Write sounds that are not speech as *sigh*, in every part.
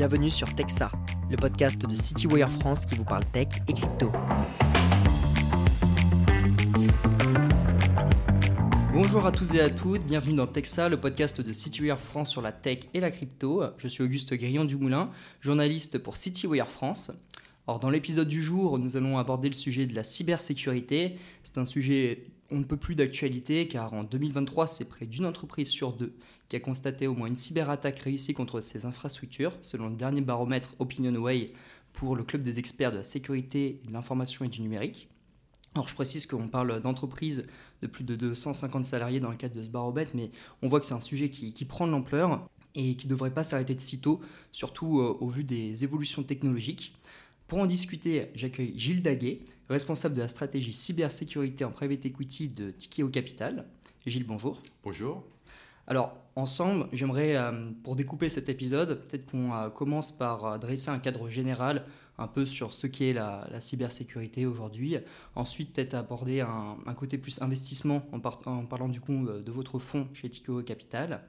Bienvenue sur Texa, le podcast de CityWire France qui vous parle tech et crypto. Bonjour à tous et à toutes, bienvenue dans Texa, le podcast de CityWire France sur la tech et la crypto. Je suis Auguste Grillon du Moulin, journaliste pour CityWire France. Alors, dans l'épisode du jour, nous allons aborder le sujet de la cybersécurité. C'est un sujet on ne peut plus d'actualité car en 2023, c'est près d'une entreprise sur deux qui a constaté au moins une cyberattaque réussie contre ses infrastructures, selon le dernier baromètre OpinionWay pour le club des experts de la sécurité, de l'information et du numérique. Alors je précise qu'on parle d'entreprises de plus de 250 salariés dans le cadre de ce baromètre, mais on voit que c'est un sujet qui, prend de l'ampleur et qui ne devrait pas s'arrêter de sitôt, surtout euh, au vu des évolutions technologiques. Pour en discuter, j'accueille Gilles Daguet, responsable de la stratégie cybersécurité en private equity de Tikeo Capital. Gilles, bonjour. Bonjour. Alors, ensemble, j'aimerais, euh, pour découper cet épisode, peut-être qu'on euh, commence par euh, dresser un cadre général un peu sur ce qu'est la, la, cybersécurité aujourd'hui. Ensuite, peut-être aborder un, côté plus investissement en, en, parlant du coup de votre fonds chez Tikeo Capital.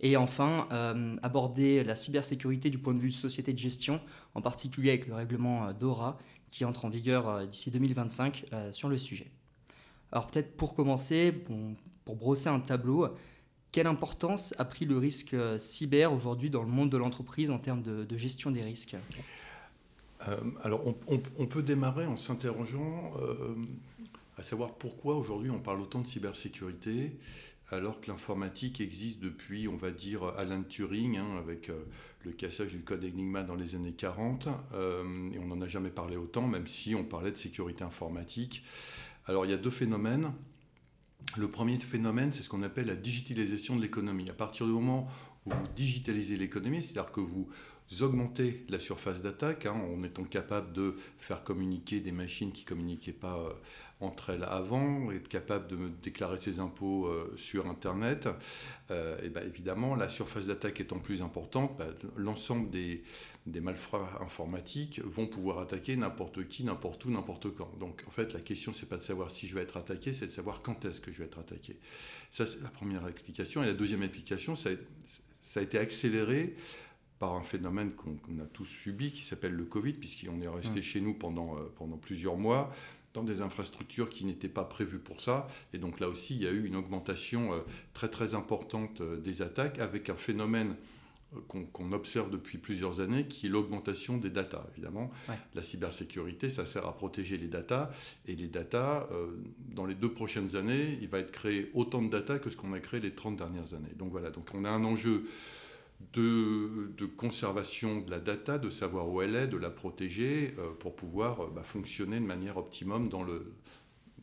Et enfin, euh, aborder la cybersécurité du point de vue de société de gestion, en particulier avec le règlement euh, DORA qui entre en vigueur euh, d'ici 2025 sur le sujet. Alors peut-être pour commencer, pour brosser un tableau, quelle importance a pris le risque cyber aujourd'hui dans le monde de l'entreprise en termes de, gestion des risques? Alors on, peut démarrer en s'interrogeant à savoir pourquoi aujourd'hui on parle autant de cybersécurité alors que l'informatique existe depuis, on va dire, Alan Turing, hein, avec euh, le cassage du code Enigma dans les années 40, euh, et on n'en a jamais parlé autant, même si on parlait de sécurité informatique. Alors il y a deux phénomènes. Le premier phénomène, c'est ce qu'on appelle la digitalisation de l'économie. À partir du moment où vous digitalisez l'économie, c'est-à-dire que vous augmentez la surface d'attaque hein, en étant capable de faire communiquer des machines qui ne communiquaient pas euh, entre elles avant, être capable de déclarer ses impôts euh, sur Internet, euh, ben évidemment, la surface d'attaque étant plus importante, ben, l'ensemble des, malfrats informatiques vont pouvoir attaquer n'importe qui, n'importe où, n'importe quand. Donc en fait, la question, c'est pas de savoir si je vais être attaqué, c'est de savoir quand est-ce que je vais être attaqué. Ça, c'est la première explication. Et la deuxième explication, ça a été accéléré par un phénomène qu'on a tous subi, qui s'appelle le Covid, puisqu'on est resté mmh. chez nous pendant, euh, pendant plusieurs mois, dans des infrastructures qui n'étaient pas prévues pour ça. Et donc là aussi, il y a eu une augmentation euh, très très importante euh, des attaques, avec un phénomène qu'on observe depuis plusieurs années, qui est l'augmentation des datas. Évidemment, la cybersécurité, ça sert à protéger les datas, et les datas, dans les deux prochaines années, il va être créé autant de datas que ce qu'on a créé les 30 dernières années. Donc voilà, donc on a un enjeu de, conservation de la data, de savoir où elle est, de la protéger euh, pour pouvoir euh, bah, fonctionner de manière optimum dans le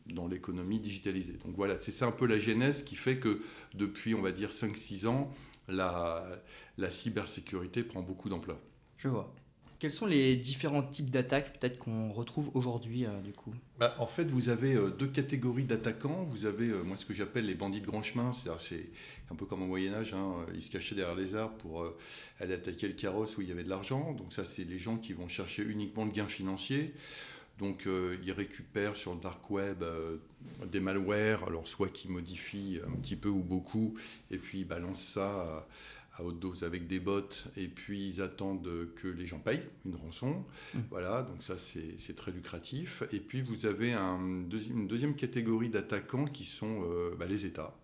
dans l'économie digitalisée. Donc voilà, c'est ça un peu la genèse qui fait que depuis, on va dire, 5-6 ans, la, la cybersécurité prend beaucoup d'ampleur. Je vois. Quels sont les différents types d'attaques peut-être qu'on retrouve aujourd'hui euh, du coup? Bah, En fait, vous avez euh, deux catégories d'attaquants. Vous avez euh, moi ce que j'appelle les bandits de grand chemin. C'est un peu comme au Moyen Âge. Hein, ils se cachaient derrière les arbres pour aller attaquer le carrosse où il y avait de l'argent. Donc ça, c'est les gens qui vont chercher uniquement le gain financier. Donc ils récupèrent sur le dark web des malwares, alors soit qui modifient un petit peu ou beaucoup, et puis ils balancent ça à haute dose avec des bots et puis ils attendent que les gens payent une rançon. Mmh. Voilà, donc ça c'est très lucratif. Et puis vous avez un, une deuxième catégorie d'attaquants qui sont euh, bah, les États.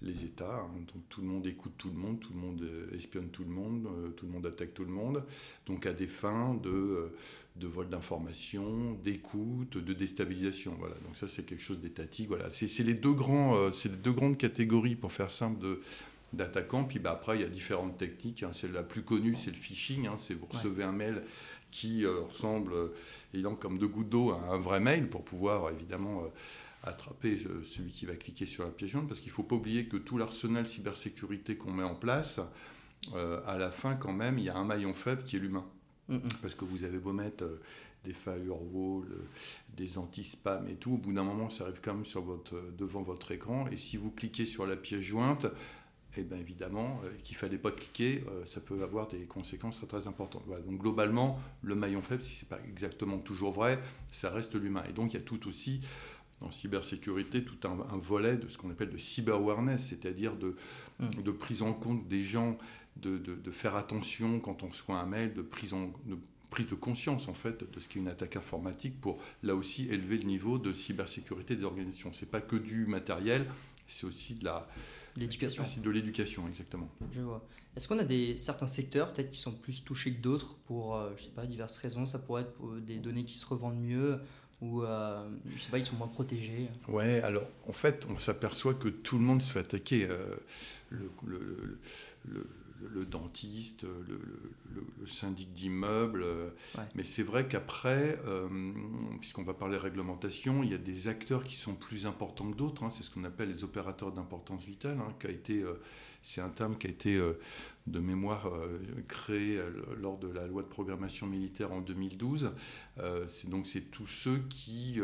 Les États, hein, donc tout le monde écoute tout le monde, tout le monde euh, espionne tout le monde, euh, tout le monde attaque tout le monde, donc à des fins de, de vol d'informations, d'écoute, de déstabilisation. Voilà, donc ça c'est quelque chose d'étatique. Voilà, c'est les, deux grands, c'est les deux grandes catégories, pour faire simple, de, d'attaquants. Puis bah, après, il y a différentes techniques. Hein. C'est la plus connue, c'est le phishing. Hein. C'est vous recevez un mail qui euh, ressemble, euh, comme deux gouttes d'eau, à un vrai mail pour pouvoir évidemment euh, attraper celui qui va cliquer sur la pièce jaune. Parce qu'il ne faut pas oublier que tout l'arsenal cybersécurité qu'on met en place, à la fin, quand même, il y a un maillon faible qui est l'humain. Parce que vous avez beau mettre des firewalls, des anti-spam et tout, au bout d'un moment, ça arrive quand même sur votre, devant votre écran. Et si vous cliquez sur la pièce jointe, et bien évidemment, euh, qu'il ne fallait pas cliquer, euh, ça peut avoir des conséquences très, très importantes. Donc globalement, le maillon faible, si ce n'est pas exactement toujours vrai, ça reste l'humain. Et donc il y a tout aussi, en cybersécurité, tout un, volet de ce qu'on appelle de cyber-awareness, c'est-à-dire de, mmh. de, prise en compte des gens de, faire attention quand on reçoit un mail, de prise, en, de prise de conscience en fait de ce qu'est une attaque informatique pour là aussi élever le niveau de cybersécurité des organisations. C'est pas que du matériel, c'est aussi de la l'éducation. de l'éducation, exactement. Je vois. Est-ce qu'on a des certains secteurs peut-être qui sont plus touchés que d'autres pour euh, je sais pas diverses raisons? Ça pourrait être pour des données qui se revendent mieux ou euh, je sais pas ils sont moins protégés? Ouais, alors en fait on s'aperçoit que tout le monde se fait attaquer. Euh, le, le, le le, dentiste, le, syndic d'immeuble. Mais c'est vrai qu'après, euh, puisqu'on va parler réglementation, il y a des acteurs qui sont plus importants que d'autres. Hein. c'est ce qu'on appelle les opérateurs d'importance vitale, hein, qui a été, euh, c'est un terme qui a été euh, de mémoire euh, créé euh, lors de la loi de programmation militaire en 2012. Euh, c'est donc c'est tous ceux qui,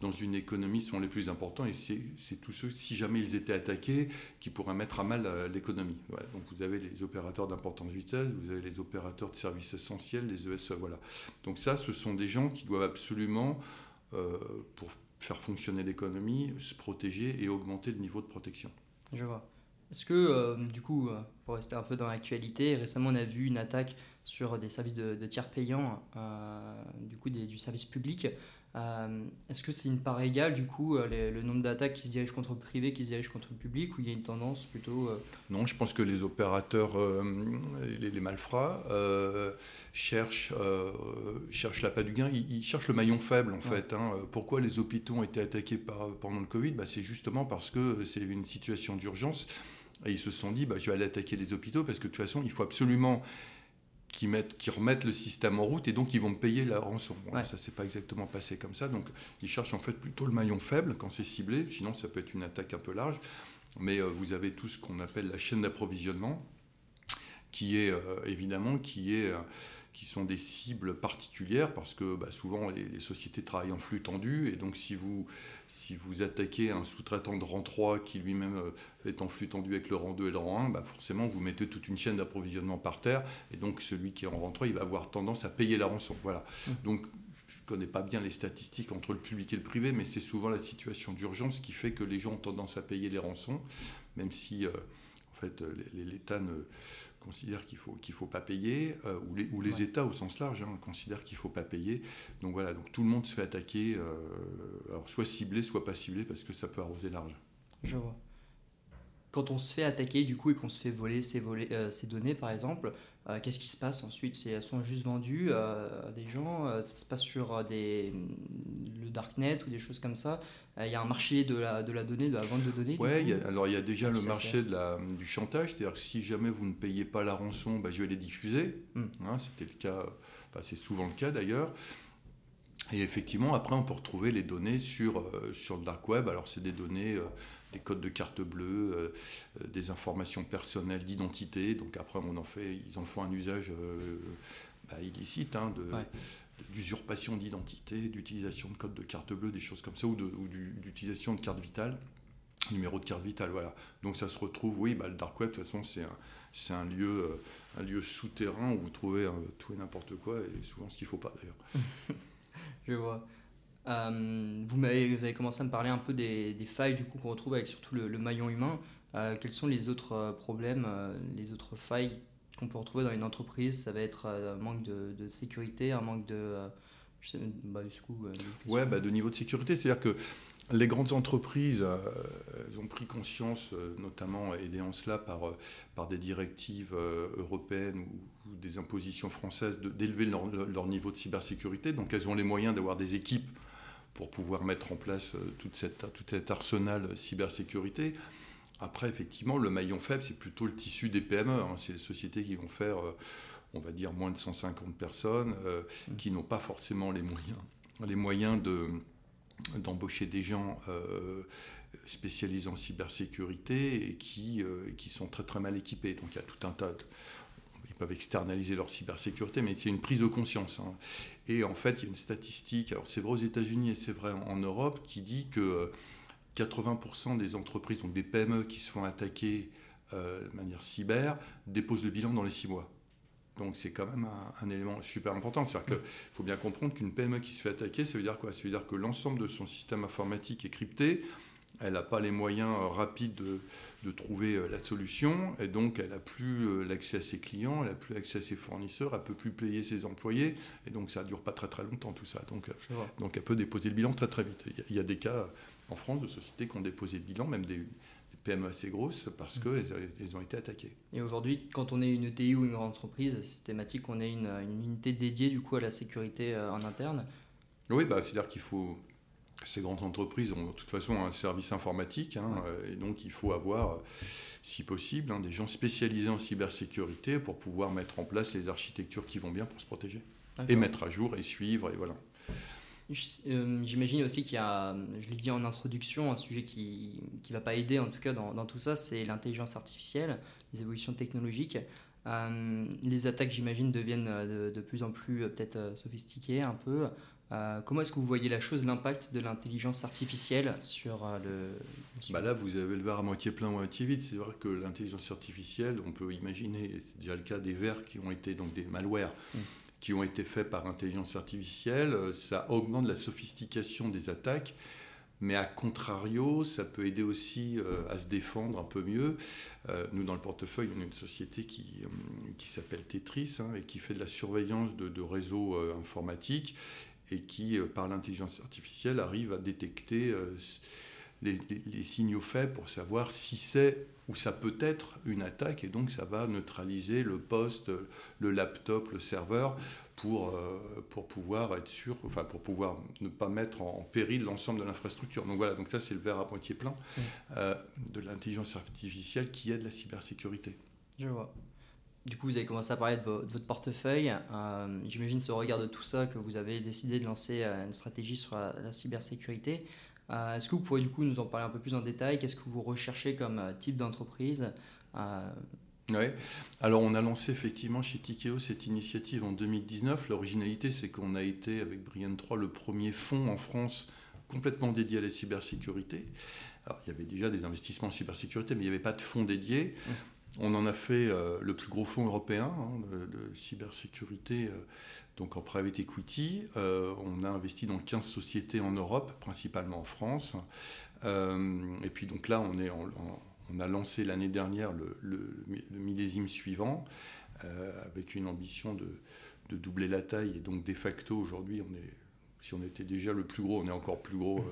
dans une économie, sont les plus importants et c'est tous ceux, si jamais ils étaient attaqués, qui pourraient mettre à mal l'économie. donc vous avez les opérateurs d'importance vitesse, vous avez les opérateurs de services essentiels, les ESE, voilà. Donc ça, ce sont des gens qui doivent absolument, pour faire fonctionner l'économie, se protéger et augmenter le niveau de protection. Je vois. Est-ce que, euh, du coup, euh, pour rester un peu dans l'actualité, récemment on a vu une attaque sur des services de, tiers payants, euh, du coup du service public. Est-ce que c'est une part égale, du coup, le nombre d'attaques qui se dirigent contre le privé, qui se dirigent contre le public, ou il y a une tendance plutôt... Non, je pense que les opérateurs, les, malfrats, cherchent, cherchent l'appât du gain, ils, cherchent le maillon faible, en fait. Hein. Pourquoi les hôpitaux ont été attaqués par, pendant le Covid? Bah, C'est justement parce que c'est une situation d'urgence et ils se sont dit, bah, je vais aller attaquer les hôpitaux parce que de toute façon, il faut absolument qu'ils, mettent, qu'ils remettent le système en route et donc ils vont me payer la rançon. Ça Ça s'est pas exactement passé comme ça. Donc ils cherchent en fait plutôt le maillon faible quand c'est ciblé. Sinon, ça peut être une attaque un peu large. Mais euh, vous avez tout ce qu'on appelle la chaîne d'approvisionnement qui est euh, évidemment qui est... Euh, qui sont des cibles particulières parce que bah, souvent les, sociétés travaillent en flux tendu et donc si vous, si vous attaquez un sous-traitant de rang 3 qui lui-même euh, est en flux tendu avec le rang 2 et le rang 1, bah, forcément vous mettez toute une chaîne d'approvisionnement par terre et donc celui qui est en rang 3 il va avoir tendance à payer la rançon. Voilà. Mmh. Donc je ne connais pas bien les statistiques entre le public et le privé, mais c'est souvent la situation d'urgence qui fait que les gens ont tendance à payer les rançons, même si euh, en fait l'État ne considèrent qu'il ne faut, qu'il faut pas payer, euh, ou les, ou les États au sens large hein, considèrent qu'il ne faut pas payer. Donc voilà, donc tout le monde se fait attaquer, euh, alors soit ciblé, soit pas ciblé, parce que ça peut arroser large. Je vois. Quand on se fait attaquer du coup et qu'on se fait voler ses, voler, euh, données par exemple, qu'est-ce qui se passe ensuite? Elles sont juste vendues à des gens Ça se passe sur des, le darknet ou des choses comme ça il y a un marché de la, de la donnée, de la vente de données Oui, alors il y a déjà le marché de la, du chantage, c'est-à-dire que si jamais vous ne payez pas la rançon, bah, je vais les diffuser. Hmm. Hein, c'était le cas, c'est souvent le cas d'ailleurs. Et effectivement, après, on peut retrouver les données sur, euh, sur le dark web. Alors, c'est des données, euh, des codes de carte bleue, euh, des informations personnelles d'identité. Donc, après, on en fait, ils en font un usage bah, illicite hein, de, d'usurpation d'identité, d'utilisation de code de carte bleue, des choses comme ça, ou d'utilisation de, carte vitale, numéro de carte vitale, voilà. Donc ça se retrouve, oui, bah, le dark web, de toute façon, c'est un, un, lieu, un lieu souterrain où vous trouvez euh, tout et n'importe quoi, et souvent ce qu'il ne faut pas d'ailleurs. *laughs* Je vois. Euh, vous, avez, vous avez commencé à me parler un peu des, failles du coup qu'on retrouve avec surtout le, maillon humain. quels sont les autres problèmes, les autres failles qu'on peut retrouver dans une entreprise, ça va être euh, un manque de, sécurité, un manque de... Euh, je sais, bah, du coup, euh, ouais, bah, de niveau de sécurité. C'est-à-dire que les grandes entreprises elles ont pris conscience, notamment aidées en cela par, par des directives européennes ou, des impositions françaises, d'élever leur, leur, niveau de cybersécurité. Donc elles ont les moyens d'avoir des équipes pour pouvoir mettre en place toute cette, tout cet arsenal cybersécurité. Après, effectivement, le maillon faible, c'est plutôt le tissu des PME. Hein. C'est les sociétés qui vont faire, euh, on va dire, moins de 150 personnes, euh, mmh. qui n'ont pas forcément les moyens, les moyens de, d'embaucher des gens euh, spécialisés en cybersécurité et qui, sont très très mal équipés. Donc il y a tout un tas Ils peuvent externaliser leur cybersécurité, mais c'est une prise de conscience. Hein. Et en fait, il y a une statistique, alors c'est vrai aux États-Unis et c'est vrai en Europe, qui dit que 80% des entreprises, donc des PME qui se font attaquer euh, de manière cyber, déposent le bilan dans les six mois. Donc c'est quand même un, élément super important. C'est-à-dire qu'il faut bien comprendre qu'une PME qui se fait attaquer, ça veut dire quoi? Ça veut dire que l'ensemble de son système informatique est crypté, elle n'a pas les moyens rapides de, de, trouver la solution, et donc elle n'a plus l'accès à ses clients, elle n'a plus l'accès à ses fournisseurs, elle ne peut plus payer ses employés, et donc ça ne dure pas très très longtemps tout ça. Donc, donc elle peut déposer le bilan très très vite. Il y a des cas en France de sociétés qui ont déposé le bilan, même des, PME assez grosses, parce mmh. qu'elles ont été attaquées. Et aujourd'hui, quand on est une ETI ou une grande entreprise, c'est systématique qu'on ait une, unité dédiée du coup à la sécurité euh, en interne Oui, bah, c'est-à-dire qu'il faut... Ces grandes entreprises ont de toute façon un service informatique, hein, et donc il faut avoir, si possible, hein, des gens spécialisés en cybersécurité pour pouvoir mettre en place les architectures qui vont bien pour se protéger. Et mettre à jour et suivre, et voilà. Euh, j'imagine aussi qu'il y a, je l'ai dit en introduction, un sujet qui ne va pas aider en tout cas dans, dans tout ça, c'est l'intelligence artificielle, les évolutions technologiques. Euh, les attaques, j'imagine, deviennent de, de, plus en plus euh, peut-être sophistiquées un peu. comment est-ce que vous voyez la chose, l'impact de l'intelligence artificielle sur le... Bah là, vous avez le verre à moitié plein ou à moitié vide. C'est vrai que l'intelligence artificielle, on peut imaginer, c'est déjà le cas des verres qui ont été donc des malwares, mmh qui ont été faits par intelligence artificielle. Euh, ça augmente la sophistication des attaques, mais à contrario, ça peut aider aussi euh, à se défendre un peu mieux. Euh, nous, dans le portefeuille, on a une société qui, qui s'appelle Tetris hein, et qui fait de la surveillance de, réseaux informatiques et qui, par l'intelligence artificielle, arrive à détecter les, les, signaux faibles pour savoir si c'est ou ça peut être une attaque et donc ça va neutraliser le poste, le laptop, le serveur pour, euh, pour pouvoir être sûr, enfin pour pouvoir ne pas mettre en, péril l'ensemble de l'infrastructure. Donc voilà, donc ça c'est le verre à moitié plein euh, de l'intelligence artificielle qui aide la cybersécurité. Je vois. Du coup, vous avez commencé à parler de, votre portefeuille. Euh, j'imagine, c'est au regard de tout ça que vous avez décidé de lancer une stratégie sur la cybersécurité. Euh, est-ce que vous pourriez du coup nous en parler un peu plus en détail? Qu'est-ce que vous recherchez comme euh, type d'entreprise? Euh, oui, alors on a lancé effectivement chez Tikeo cette initiative en 2019. L'originalité, c'est qu'on a été avec Brian 3 le premier fonds en France complètement dédié à la cybersécurité. Alors, il y avait déjà des investissements en cybersécurité, mais il n'y avait pas de fonds dédié. On en a fait le plus gros fonds européen hein, de, cybersécurité donc en private equity, euh, on a investi dans 15 sociétés en Europe, principalement en France. Euh, et puis donc là, on, a lancé l'année dernière le, millésime suivant, euh, avec une ambition de, doubler la taille. Et donc de facto, aujourd'hui, si on était déjà le plus gros, on est encore plus gros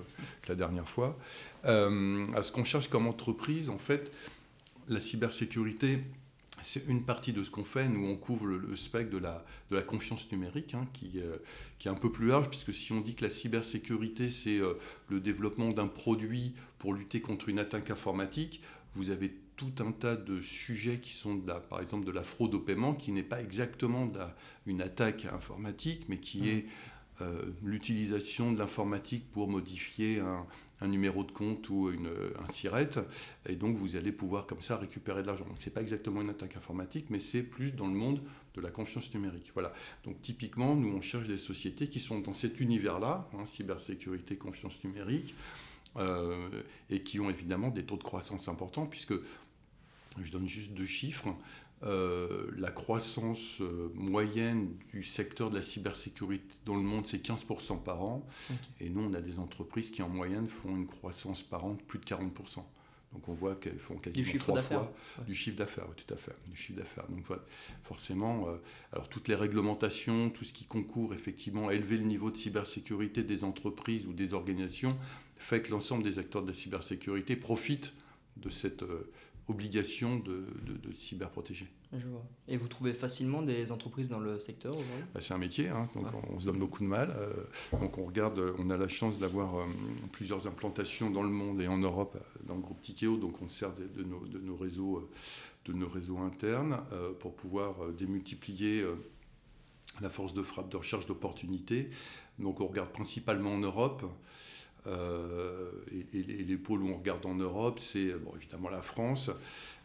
que la dernière fois. à ce qu'on cherche comme entreprise, en fait, la cybersécurité, c'est une partie de ce qu'on fait. Nous, on couvre le, spectre de la, de la confiance numérique, hein, qui, euh, qui, est un peu plus large, puisque si on dit que la cybersécurité, c'est euh, le développement d'un produit pour lutter contre une attaque informatique, vous avez tout un tas de sujets qui sont, de la, par exemple, de la fraude au paiement, qui n'est pas exactement une attaque informatique, mais qui mmh. est euh, l'utilisation de l'informatique pour modifier un, un numéro de compte ou une, un SIRET, et donc vous allez pouvoir comme ça récupérer de l'argent. Donc c'est pas exactement une attaque informatique, mais c'est plus dans le monde de la confiance numérique. Voilà. Donc typiquement, nous on cherche des sociétés qui sont dans cet univers-là, hein, cybersécurité, confiance numérique, euh, et qui ont évidemment des taux de croissance importants, puisque je donne juste deux chiffres. Euh, la croissance euh, moyenne du secteur de la cybersécurité dans le monde, c'est 15% par an. Et nous, on a des entreprises qui, en moyenne, font une croissance par an de plus de 40%. Donc on voit qu'elles font quasiment trois fois du chiffre d'affaires, tout à fait, du chiffre d'affaires. Donc forcément, euh, alors toutes les réglementations, tout ce qui concourt effectivement à élever le niveau de cybersécurité des entreprises ou des organisations, fait que l'ensemble des acteurs de la cybersécurité profitent de cette obligation de, de, cyberprotéger. Je vois. Et vous trouvez facilement des entreprises dans le secteur aujourd'hui? Bah, C'est un métier, hein, donc on, se donne beaucoup de mal. Euh, donc on regarde, on a la chance d'avoir euh, plusieurs implantations dans le monde et en Europe euh, dans le groupe Tikeo, donc on sert de, nos, de nos, réseaux, de nos réseaux internes pour pouvoir démultiplier la force de frappe de recherche d'opportunités. Donc on regarde principalement en Europe. Euh, et, les pôles où on regarde en Europe, c'est bon, évidemment la France,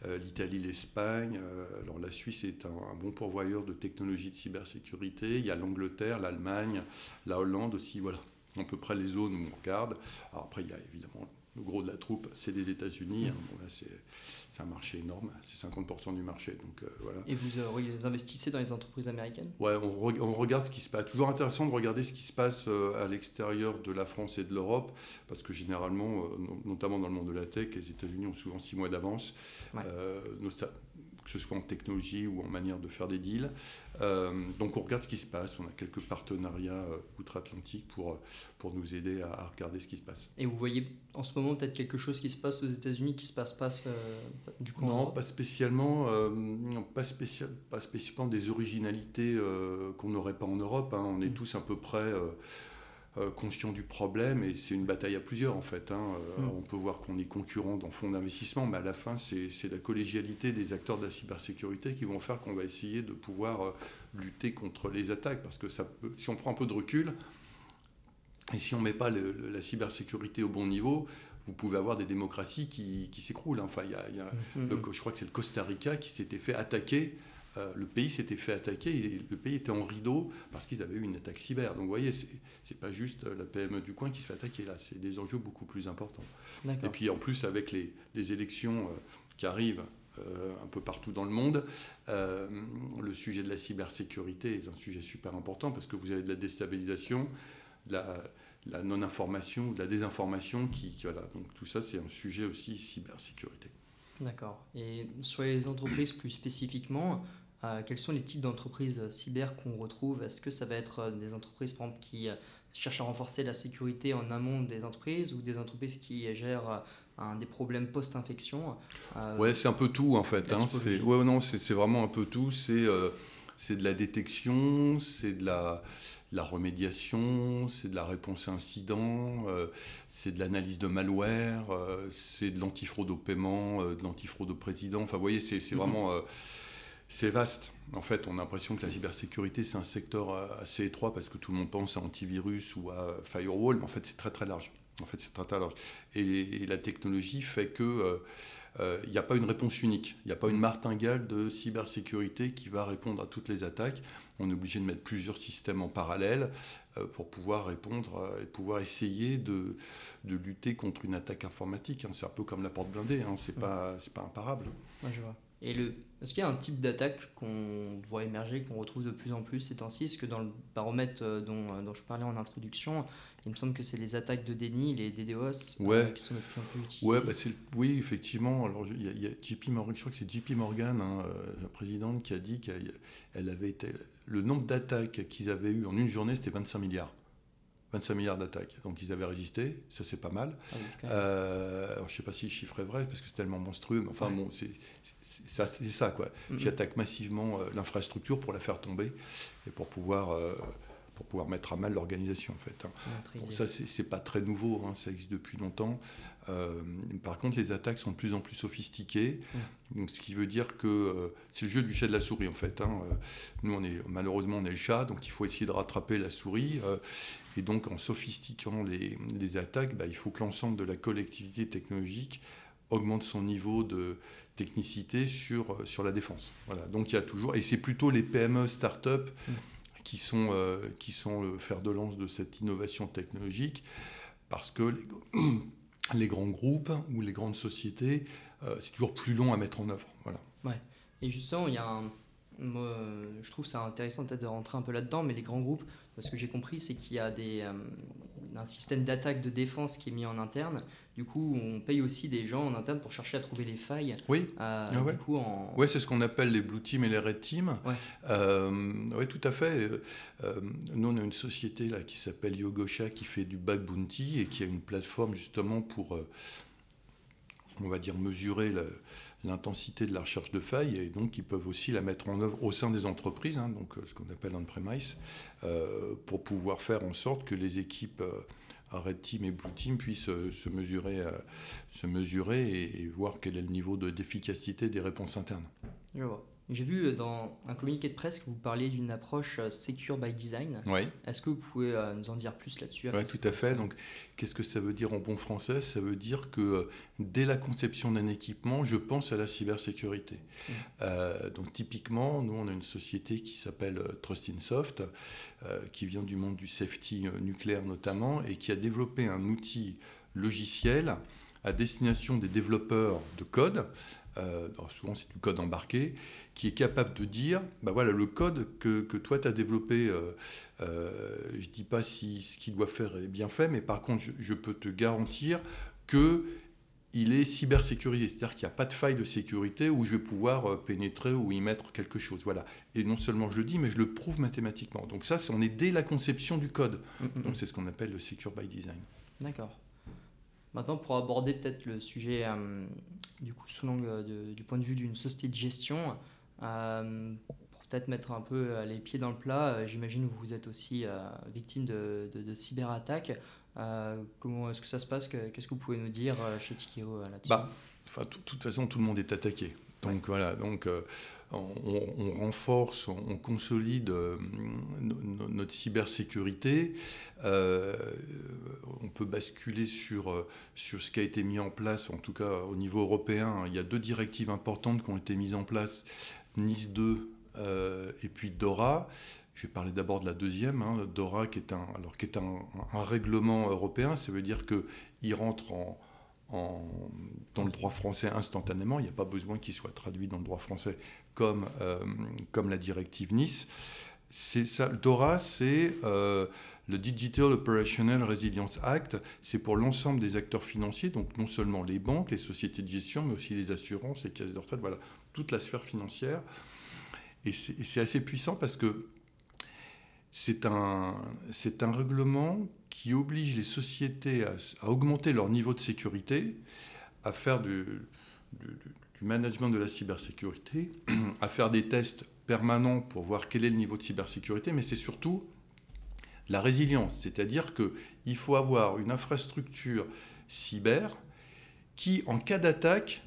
euh, l'Italie, l'Espagne. Euh, alors la Suisse est un, bon pourvoyeur de technologies de cybersécurité. Il y a l'Angleterre, l'Allemagne, la Hollande aussi. Voilà, à peu près les zones où on regarde. Alors après, il y a évidemment le gros de la troupe, c'est les États-Unis. Hein. c'est un marché énorme, c'est 50% du marché. Donc, euh, voilà. Et vous, investissez dans les entreprises américaines? Ouais, on, on, regarde ce qui se passe. Toujours intéressant de regarder ce qui se passe à l'extérieur de la France et de l'Europe, parce que généralement, notamment dans le monde de la tech, les États-Unis ont souvent six mois d'avance. Ouais que ce soit en technologie ou en manière de faire des deals. Euh, donc on regarde ce qui se passe, on a quelques partenariats euh, outre-Atlantique pour, pour nous aider à, regarder ce qui se passe. Et vous voyez en ce moment peut-être quelque chose qui se passe aux États-Unis qui se passe pas euh, du coup Non, pas spécialement, pas, spécial, pas spécialement des originalités qu'on n'aurait pas en Europe. Hein. On est mm. tous à peu près euh, conscient du problème et c'est une bataille à plusieurs en fait. Hein. Euh, mm. On peut voir qu'on est concurrent dans fonds d'investissement, mais à la fin c'est la collégialité des acteurs de la cybersécurité qui vont faire qu'on va essayer de pouvoir euh, lutter contre les attaques parce que ça si on prend un peu de recul et si on ne met pas la cybersécurité au bon niveau, vous pouvez avoir des démocraties qui, s'écroulent. Enfin, il y a, mm. je crois que c'est le Costa Rica qui s'était fait attaquer euh, le pays s'était fait attaquer, et le pays était en rideau parce qu'ils avaient eu une attaque cyber. Donc vous voyez, ce n'est pas juste la PME du coin qui se fait attaquer là, c'est des enjeux beaucoup plus importants. Et puis en plus, avec les, élections euh, qui arrivent euh, un peu partout dans le monde, le sujet de la cybersécurité est un sujet super important parce que vous avez de la déstabilisation, de la, non-information, de la désinformation qui, qui voilà. Donc tout ça, c'est un sujet aussi cybersécurité. D'accord. Et sur les entreprises plus spécifiquement, euh, quels sont les types d'entreprises cyber qu'on retrouve? Est-ce que ça va être euh, des entreprises par exemple, qui euh, cherchent à renforcer la sécurité en amont des entreprises ou des entreprises qui gèrent des problèmes post-infection? Ouais, c'est un peu tout en fait. Hein. C'est, ouais, non, c'est, vraiment un peu tout. C'est, c'est de la détection, c'est de la, la remédiation, c'est de la réponse à incident, c'est de l'analyse de malware, c'est de l'antifraude au paiement, de l'antifraude au président. Enfin, vous voyez, c'est, c'est mm-hmm. vraiment c'est vaste. En fait, on a l'impression que la cybersécurité, c'est un secteur euh, assez étroit parce que tout le monde pense à antivirus ou à firewall, mais en fait, c'est très très large. En fait, c'est très très large. Et, la technologie fait que il euh, n'y euh, a pas une réponse unique. Il n'y a pas une martingale de cybersécurité qui va répondre à toutes les attaques. On est obligé de mettre plusieurs systèmes en parallèle pour pouvoir répondre et pouvoir essayer de, de, lutter contre une attaque informatique. Hein. C'est un peu comme la porte blindée, hein. c'est pas, pas imparable. je vois. Et le, est-ce qu'il y a un type d'attaque qu'on voit émerger, qu'on retrouve de plus en plus ces temps-ci? Est-ce que dans le baromètre euh, dont, euh, dont, je parlais en introduction, il me semble que c'est les attaques de déni, les DDoS, euh, qui sont de plus en plus utilisées ouais, bah Oui, effectivement. Alors, il y a, JP Morgan, je crois que c'est JP Morgan, hein, la présidente, qui a dit qu'elle avait été. Le nombre d'attaques qu'ils avaient eu en une journée, c'était 25 milliards. 25 milliards d'attaques. Donc ils avaient résisté, ça c'est pas mal. Ah euh, je ne sais pas si le chiffre est vrai, parce que c'est tellement monstrueux, mais enfin bon, c'est ça, ça, quoi. Mm-hmm. J'attaque massivement euh, l'infrastructure pour la faire tomber et pour pouvoir, euh, pour pouvoir mettre à mal l'organisation en fait. Hein. ça c'est pas très nouveau, hein, ça existe depuis longtemps. Euh, par contre, les attaques sont de plus en plus sophistiquées, donc, ce qui veut dire que euh, c'est le jeu du chat de la souris en fait. Hein. Euh, nous, on est, malheureusement, on est le chat, donc il faut essayer de rattraper la souris. et donc, en sophistiquant les, attaques, bah, il faut que l'ensemble de la collectivité technologique augmente son niveau de technicité sur, sur la défense. Voilà. Donc il y a toujours, et c'est plutôt les PME, start-up qui sont, qui sont le fer de lance de cette innovation technologique, parce que les, *clears throat* les grands groupes ou les grandes sociétés, euh, c'est toujours plus long à mettre en œuvre. Voilà. Ouais. Et justement, il y a je trouve ça intéressant peut-être de rentrer un peu là-dedans, mais les grands groupes, ce que j'ai compris, c'est qu'il y a des, euh, un système d'attaque de défense qui est mis en interne. Du coup, on paye aussi des gens en interne pour chercher à trouver les failles. Oui. Euh, ah ouais. ouais c'est ce qu'on appelle les blue teams et les red teams. Ouais. Euh, oui, tout à fait. nous, on a une société là qui s'appelle Yogosha qui fait du bug bounty et qui a une plateforme justement pour, on va dire, mesurer la, l'intensité de la recherche de failles et donc ils peuvent aussi la mettre en œuvre au sein des entreprises, hein, donc euh, ce qu'on appelle on-premise, euh, pour pouvoir faire en sorte que les équipes euh, Red Team et Blue Team puissent se mesurer, se mesurer et, voir quel est le niveau d'efficacité des réponses internes. J'ai vu euh, dans un communiqué de presse que vous parliez d'une approche euh, secure by design. Oui. Est-ce que vous pouvez euh, nous en dire plus là-dessus Oui, tout à fait. Donc, qu'est-ce que ça veut dire en bon français? Ça veut dire que dès la conception d'un équipement, je pense à la cybersécurité. Mmh. donc, typiquement, nous, on a une société qui s'appelle Trustinsoft, qui vient du monde du safety nucléaire notamment, et qui a développé un outil logiciel à destination des développeurs de code souvent c'est du code embarqué, qui est capable de dire, bah voilà, le code que, que toi tu as développé, je ne dis pas si ce qu'il doit faire est bien fait, mais par contre, je, je peux te garantir que il est cybersécurisé, c'est-à-dire qu'il n'y a pas de faille de sécurité où je vais pouvoir euh, pénétrer ou y mettre quelque chose. Voilà. Et non seulement je le dis, mais je le prouve mathématiquement. Donc ça, on est dès la conception du code. Mm, mm, Donc mm. c'est ce qu'on appelle le secure by design. D'accord. Maintenant, pour aborder peut-être le sujet euh, du coup sous l'angle du point de vue d'une société de gestion, euh, pour peut-être mettre un peu les pieds dans le plat, j'imagine que vous êtes aussi victime de, de, de cyberattaques. Euh, comment est-ce que ça se passe? Qu'est-ce que vous pouvez nous dire euh, chez Tikeo euh, là-dessus? Bah, De toute façon, tout le monde est attaqué. Donc voilà, donc on, renforce, on, consolide notre cybersécurité. on peut basculer sur, sur ce qui a été mis en place, en tout cas au niveau européen. Il y a deux directives importantes qui ont été mises en place, Nice 2 et puis DORA. Je vais parler d'abord de la deuxième, hein, DORA, qui est, un, alors, qui est un, règlement européen. Ça veut dire qu'il rentre en, dans le droit français instantanément. Il n'y a pas besoin qu'il soit traduit dans le droit français comme, euh, comme la directive Nice. Ça, DORA, c'est euh, le Digital Operational Resilience Act. C'est pour l'ensemble des acteurs financiers, donc non seulement les banques, les sociétés de gestion, mais aussi les assurances, les caisses de retraite, voilà, toute la sphère financière. Et c'est assez puissant parce que c'est un, un règlement qui oblige les sociétés à, augmenter leur niveau de sécurité, à faire du, management de la cybersécurité, *clears throat* à faire des tests permanents pour voir quel est le niveau de cybersécurité, mais c'est surtout la résilience, c'est-à-dire qu'il faut avoir une infrastructure cyber qui, en cas d'attaque,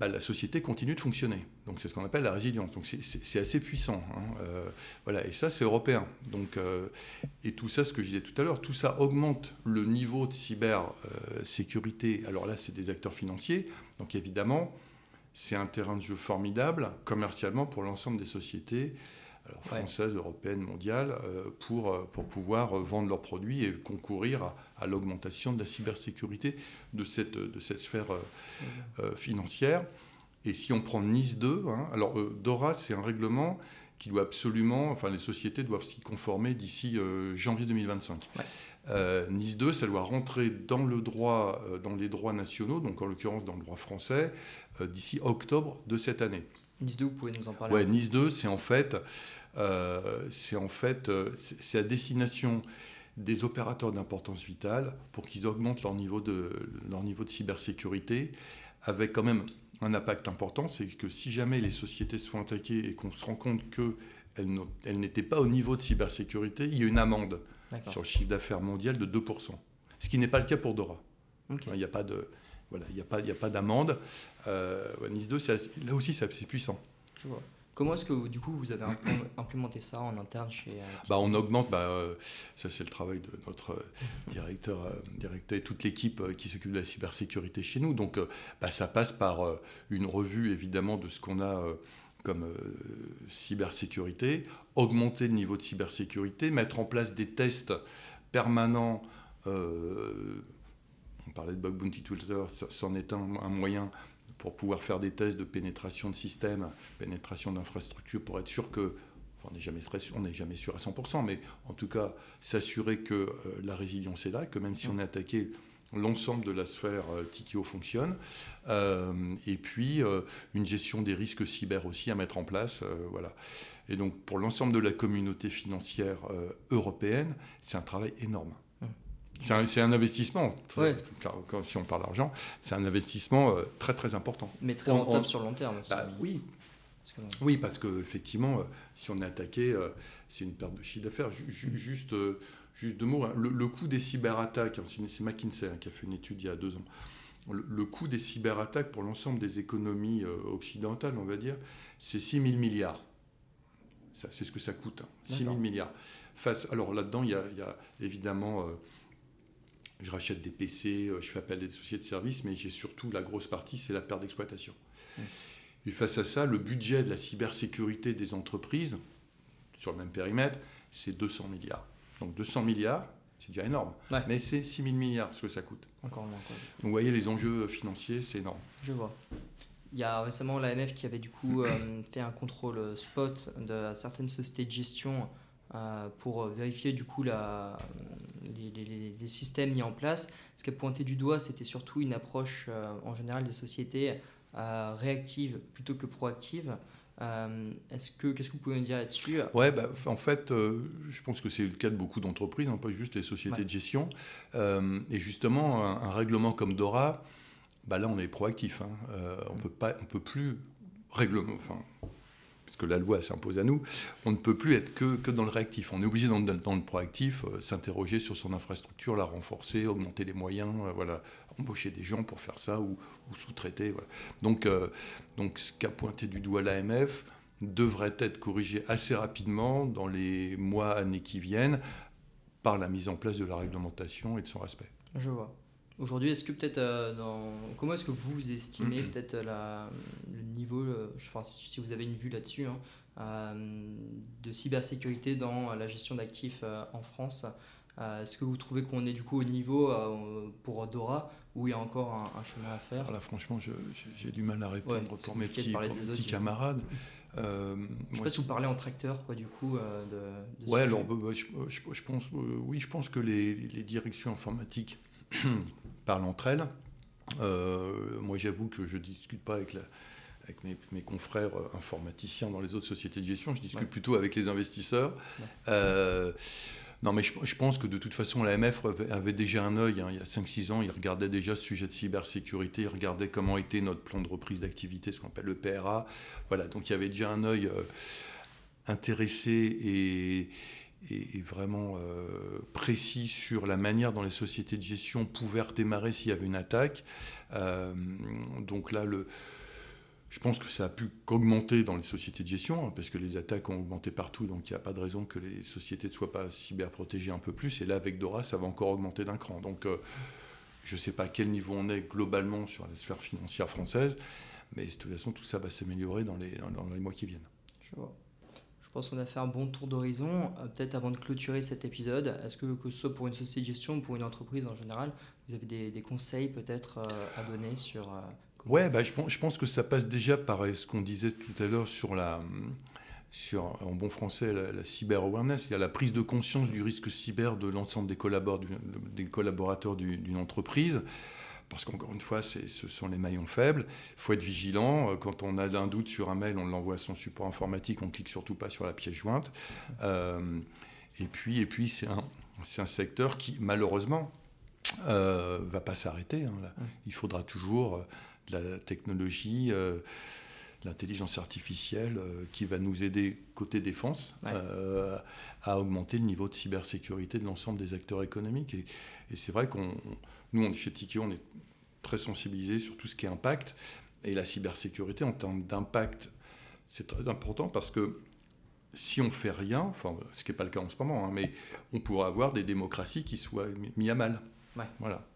bah, la société continue de fonctionner. Donc c'est ce qu'on appelle la résilience. Donc c'est assez puissant. Hein. Euh, voilà, et ça c'est européen. Donc, euh, et tout ça, ce que je disais tout à l'heure, tout ça augmente le niveau de cybersécurité. Alors là, c'est des acteurs financiers. Donc évidemment, c'est un terrain de jeu formidable commercialement pour l'ensemble des sociétés alors, françaises, européennes, mondiales, euh, pour, pour pouvoir vendre leurs produits et concourir à, à l'augmentation de la cybersécurité de cette, de cette sphère euh, financière. Et si on prend Nice 2, hein, alors euh, DORA, c'est un règlement qui doit absolument, enfin les sociétés doivent s'y conformer d'ici euh, janvier 2025. nice 2, ça doit rentrer dans le droit, dans les droits nationaux, donc en l'occurrence dans le droit français, d'ici octobre de cette année. Nice 2, vous pouvez nous en parler Ouais, Nice 2, c'est en fait, c'est en fait, c'est à destination des opérateurs d'importance vitale pour qu'ils augmentent leur niveau, de, leur niveau de cybersécurité, avec quand même un impact important, c'est que si jamais les sociétés se font attaquer et qu'on se rend compte qu'elles elles n'étaient pas au niveau de cybersécurité, il y a une amende sur le chiffre d'affaires mondial de 2%. Ce qui n'est pas le cas pour Dora. Il n'y a pas de... Voilà, il n'y a pas, pas d'amende. Euh, nice 2, là aussi, c'est puissant. Je vois. Comment est-ce que du coup vous avez *clears throat* implémenté ça en interne chez euh, bah, On augmente, bah, euh, ça c'est le travail de notre euh, directeur, directeur et toute l'équipe qui s'occupe de la cybersécurité chez nous. Donc bah, ça passe par une revue évidemment de ce qu'on a comme cybersécurité, augmenter le niveau de cybersécurité, mettre en place des tests permanents. on parlait de Bug Bounty Twitter, c'en est un, un moyen pour pouvoir faire des tests de pénétration de système, pénétration d'infrastructure, pour être sûr que, on n'est jamais, sûr à 100%, mais en tout cas s'assurer que euh, la résilience est là, que même si on est attaqué, l'ensemble de la sphère euh, TKO fonctionne, euh, et puis une gestion des risques cyber aussi à mettre en place. Et donc pour l'ensemble de la communauté financière européenne, c'est un travail énorme. C'est un, investissement, si on parle d'argent, c'est un investissement euh, très très important. Mais très rentable sur le long terme. Bah, oui. Parce que... Oui, parce qu'effectivement, euh, si on est attaqué, euh, c'est une perte de chiffre d'affaires. juste, juste deux mots. Hein. Le, coût des cyberattaques, hein, c'est McKinsey hein, qui a fait une étude il y a deux ans. Le, coût des cyberattaques pour l'ensemble des économies occidentales, on va dire, c'est 6 000 milliards. C'est ce que ça coûte, 6 000 milliards. Face, alors là-dedans, il, il y, a évidemment je rachète des PC, euh, je fais appel à des sociétés de services, mais j'ai surtout la grosse partie, c'est la perte d'exploitation. Et face à ça, le budget de la cybersécurité des entreprises, sur le même périmètre, c'est 200 milliards. Donc 200 milliards, c'est déjà énorme. Mais c'est 6 000 milliards ce que ça coûte. Encore moins. Donc vous voyez, les enjeux financiers, c'est énorme. Je vois. il y a récemment l'AMF qui avait du coup *coughs* fait un contrôle spot de certaines sociétés de gestion pour vérifier du coup la, les, systèmes mis en place. Ce qui a pointé du doigt, c'était surtout une approche en général des sociétés réactives plutôt que proactives. Euh, est-ce que qu'est-ce que vous pouvez me dire là-dessus? Ouais, bah, en fait, euh, je pense que c'est le cas de beaucoup d'entreprises, hein, pas juste les sociétés de gestion. Euh, et justement, un, règlement comme Dora, bah là, on est proactif. Hein. on peut pas, on peut plus règlement, enfin, que la loi s'impose à nous, on ne peut plus être que, que dans le réactif. On est obligé dans, dans le proactif, s'interroger sur son infrastructure, la renforcer, augmenter les moyens, voilà, embaucher des gens pour faire ça ou, sous-traiter. Donc, euh, donc ce qu'a pointé du doigt l'AMF devrait être corrigé assez rapidement dans les mois, années qui viennent par la mise en place de la réglementation et de son respect. Je vois. Aujourd'hui, est-ce que peut-être euh, dans... comment est-ce que vous estimez peut-être le niveau, euh, je pense si vous avez une vue là-dessus, hein, de cybersécurité dans la gestion d'actifs en France Est-ce que vous trouvez qu'on est du coup au niveau pour Dora où il y a encore un, chemin à faire? Là, franchement, j'ai du mal à répondre pour mes petits, petits camarades. Euh, je sais pas si vous parlez en tracteur, quoi, du coup. Euh, de, ouais, alors, bah, bah, je, pense, euh, oui, je pense que les, directions informatiques *clears throat* parlent entre elles. Euh, moi, j'avoue que je discute pas avec, la, avec mes, confrères informaticiens dans les autres sociétés de gestion. Je discute plutôt avec les investisseurs. Non, mais je, pense que de toute façon, l'AMF avait déjà un œil. Hein, il y a 5-6 ans, il regardait déjà ce sujet de cybersécurité, il regardait comment était notre plan de reprise d'activité, ce qu'on appelle le PRA. Voilà, donc il y avait déjà un œil euh, intéressé et, vraiment euh, précis sur la manière dont les sociétés de gestion pouvaient redémarrer s'il y avait une attaque. Euh, donc là, le je pense que ça a pu qu'augmenter dans les sociétés de gestion, hein, parce que les attaques ont augmenté partout, donc il n'y a pas de raison que les sociétés ne soient pas cyber-protégées un peu plus. Et là, avec Dora, ça va encore augmenter d'un cran. Donc, euh, je ne sais pas à quel niveau on est globalement sur la sphère financière française, mais de toute façon, tout ça va s'améliorer dans les, dans les mois qui viennent. Je vois. Je pense qu'on a fait un bon tour d'horizon. Euh, peut-être avant de clôturer cet épisode, est-ce que, que ce soit pour une société de gestion ou pour une entreprise en général, vous avez des, des conseils peut-être euh, à donner sur Ouais, bah, je, pense, que ça passe déjà par ce qu'on disait tout à l'heure sur la, sur, en bon français, la, cyber awareness. Il y a la prise de conscience du risque cyber de l'ensemble des, collaborateurs d'une entreprise. Parce qu'encore une fois, ce sont les maillons faibles. Il faut être vigilant. Quand on a un doute sur un mail, on l'envoie à son support informatique. On clique surtout pas sur la pièce jointe. Euh, et puis, et puis c'est un, un secteur qui, malheureusement, euh, va pas s'arrêter. Hein, Il faudra toujours la technologie, euh, l'intelligence artificielle euh, qui va nous aider côté défense euh, à augmenter le niveau de cybersécurité de l'ensemble des acteurs économiques. Et, c'est vrai qu'on, nous, chez Tikio, on est très sensibilisés sur tout ce qui est impact. Et la cybersécurité en termes d'impact, c'est très important parce que si on fait rien, enfin, ce qui n'est pas le cas en ce moment, hein, mais on pourra avoir des démocraties qui soient mises à mal. Voilà.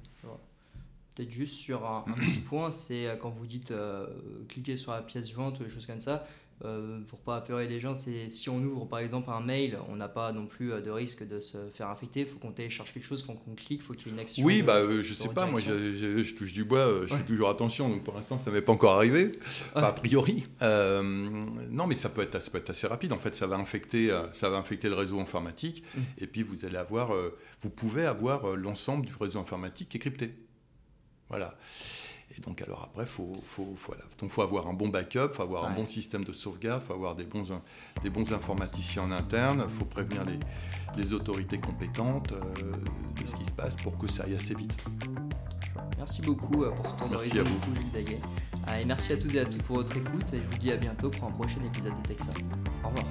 Peut-être juste sur un, petit *clears throat* point, c'est euh, quand vous dites euh, cliquer sur la pièce jointe ou des choses comme ça, euh, pour pas apeurer les gens, c'est si on ouvre par exemple un mail, on n'a pas non plus de risque de se faire infecter. Il faut qu'on télécharge quelque chose, il faut qu'on clique, il faut qu'il y ait une action. Oui, bah, je sais pas, moi je, touche du bois, je fais toujours attention, donc pour l'instant ça m'est pas encore arrivé, a priori. non, mais ça peut, être, ça peut être assez rapide. En fait, ça va infecter, ça va infecter le réseau informatique, mmh. et puis vous allez avoir, vous pouvez avoir l'ensemble du réseau informatique qui est crypté. Voilà. Et donc, alors après, il faut, faut, voilà. donc, faut avoir un bon backup, faut avoir un bon système de sauvegarde, faut avoir des bons, des bons informaticiens en interne, il faut prévenir les, les autorités compétentes euh, de ce qui se passe pour que ça aille assez vite. Merci beaucoup euh, pour ce temps Merci à vous. Gilles ah, et merci à tous et à toutes pour votre écoute et je vous dis à bientôt pour un prochain épisode de Texas. Au revoir.